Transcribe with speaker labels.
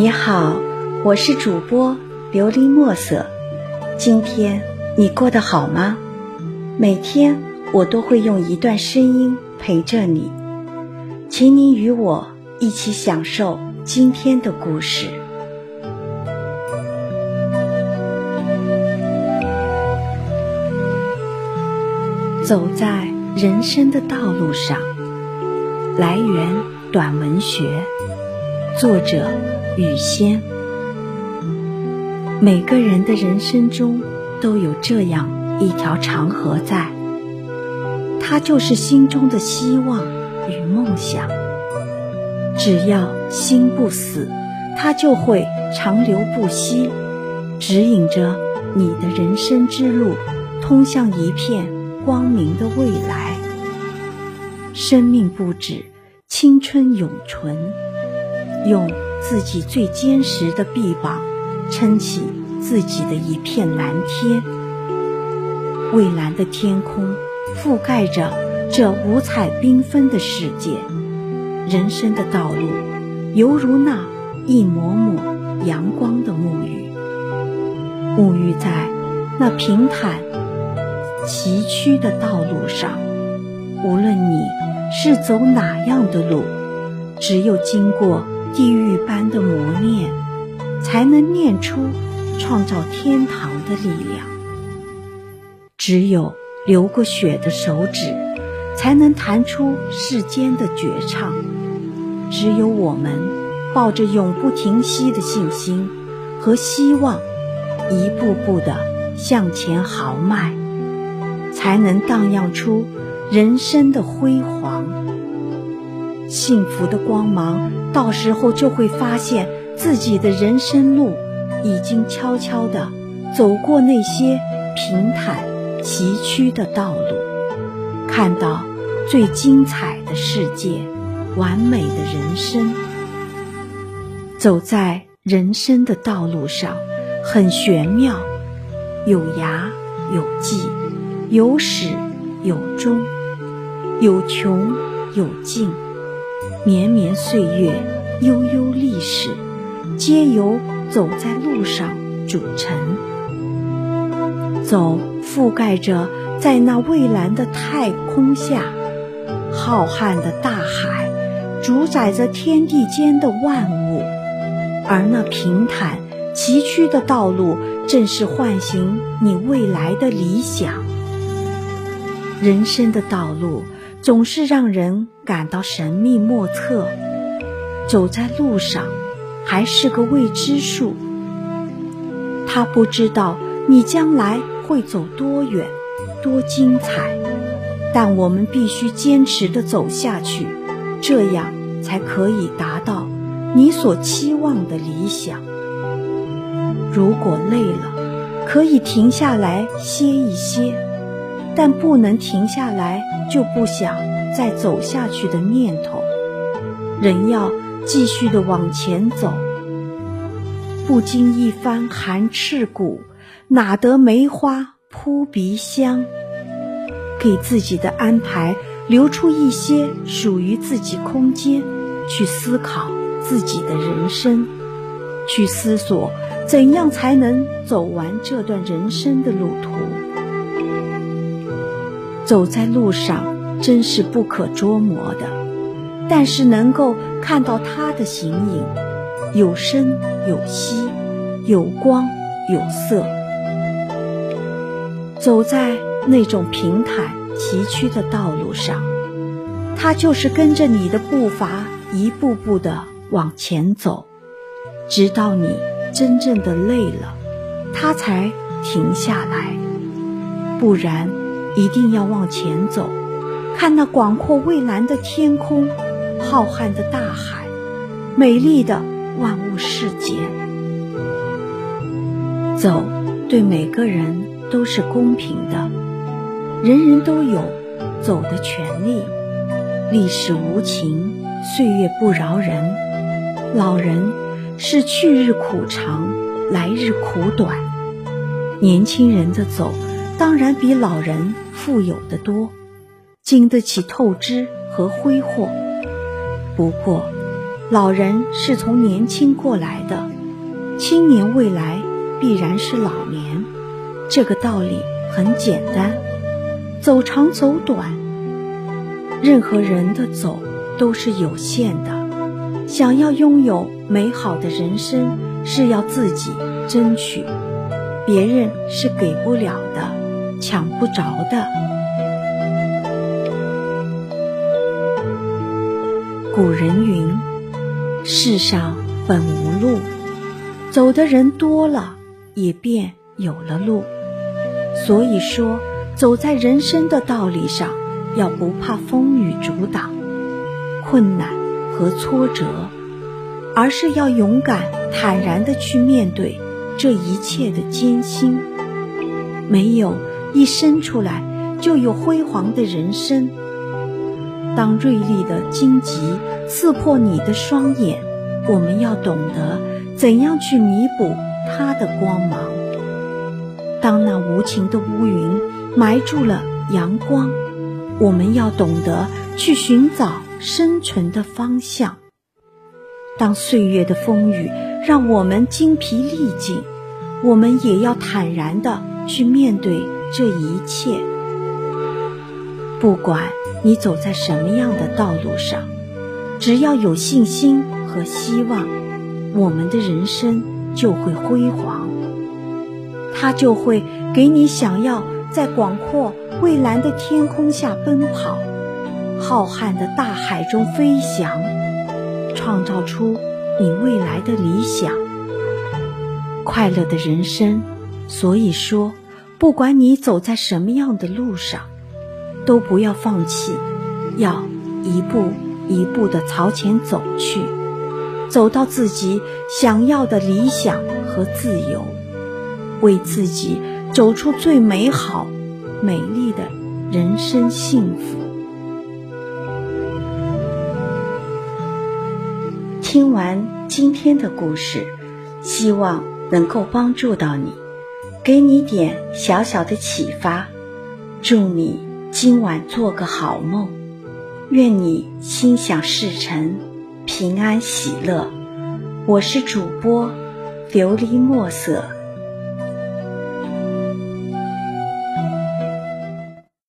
Speaker 1: 你好，我是主播琉璃墨色。今天你过得好吗？每天我都会用一段声音陪着你，请你与我一起享受今天的故事。走在人生的道路上，来源短文学，作者。雨仙，每个人的人生中都有这样一条长河在，它就是心中的希望与梦想。只要心不死，它就会长流不息，指引着你的人生之路，通向一片光明的未来。生命不止，青春永存，用。自己最坚实的臂膀，撑起自己的一片蓝天。蔚蓝的天空覆盖着这五彩缤纷的世界。人生的道路，犹如那一抹抹阳光的沐浴，沐浴在那平坦崎岖的道路上。无论你是走哪样的路，只有经过。地狱般的磨练，才能练出创造天堂的力量。只有流过血的手指，才能弹出世间的绝唱。只有我们抱着永不停息的信心和希望，一步步的向前豪迈，才能荡漾出人生的辉煌。幸福的光芒。到时候就会发现自己的人生路已经悄悄地走过那些平坦崎岖的道路，看到最精彩的世界，完美的人生。走在人生的道路上，很玄妙，有涯有际，有始有终，有穷有尽。绵绵岁月，悠悠历史，皆由走在路上组成。走，覆盖着在那蔚蓝的太空下，浩瀚的大海，主宰着天地间的万物。而那平坦崎岖的道路，正是唤醒你未来的理想。人生的道路。总是让人感到神秘莫测，走在路上还是个未知数。他不知道你将来会走多远、多精彩，但我们必须坚持的走下去，这样才可以达到你所期望的理想。如果累了，可以停下来歇一歇。但不能停下来就不想再走下去的念头，人要继续的往前走。不经一番寒彻骨，哪得梅花扑鼻香？给自己的安排留出一些属于自己空间，去思考自己的人生，去思索怎样才能走完这段人生的路途。走在路上，真是不可捉摸的，但是能够看到它的形影，有声有息，有光有色。走在那种平坦崎岖的道路上，它就是跟着你的步伐，一步步的往前走，直到你真正的累了，它才停下来，不然。一定要往前走，看那广阔蔚蓝的天空，浩瀚的大海，美丽的万物世界。走，对每个人都是公平的，人人都有走的权利。历史无情，岁月不饶人。老人是去日苦长，来日苦短。年轻人的走，当然比老人。富有的多，经得起透支和挥霍。不过，老人是从年轻过来的，青年未来必然是老年。这个道理很简单，走长走短，任何人的走都是有限的。想要拥有美好的人生，是要自己争取，别人是给不了的，抢不着的。古人云：“世上本无路，走的人多了，也便有了路。”所以说，走在人生的道理上，要不怕风雨阻挡、困难。和挫折，而是要勇敢坦然地去面对这一切的艰辛。没有一生出来就有辉煌的人生。当锐利的荆棘刺破你的双眼，我们要懂得怎样去弥补它的光芒。当那无情的乌云埋住了阳光，我们要懂得去寻找。生存的方向。当岁月的风雨让我们精疲力尽，我们也要坦然的去面对这一切。不管你走在什么样的道路上，只要有信心和希望，我们的人生就会辉煌。它就会给你想要在广阔蔚蓝的天空下奔跑。浩瀚的大海中飞翔，创造出你未来的理想，快乐的人生。所以说，不管你走在什么样的路上，都不要放弃，要一步一步的朝前走去，走到自己想要的理想和自由，为自己走出最美好、美丽的人生幸福。听完今天的故事，希望能够帮助到你，给你点小小的启发。祝你今晚做个好梦，愿你心想事成，平安喜乐。我是主播琉璃墨色。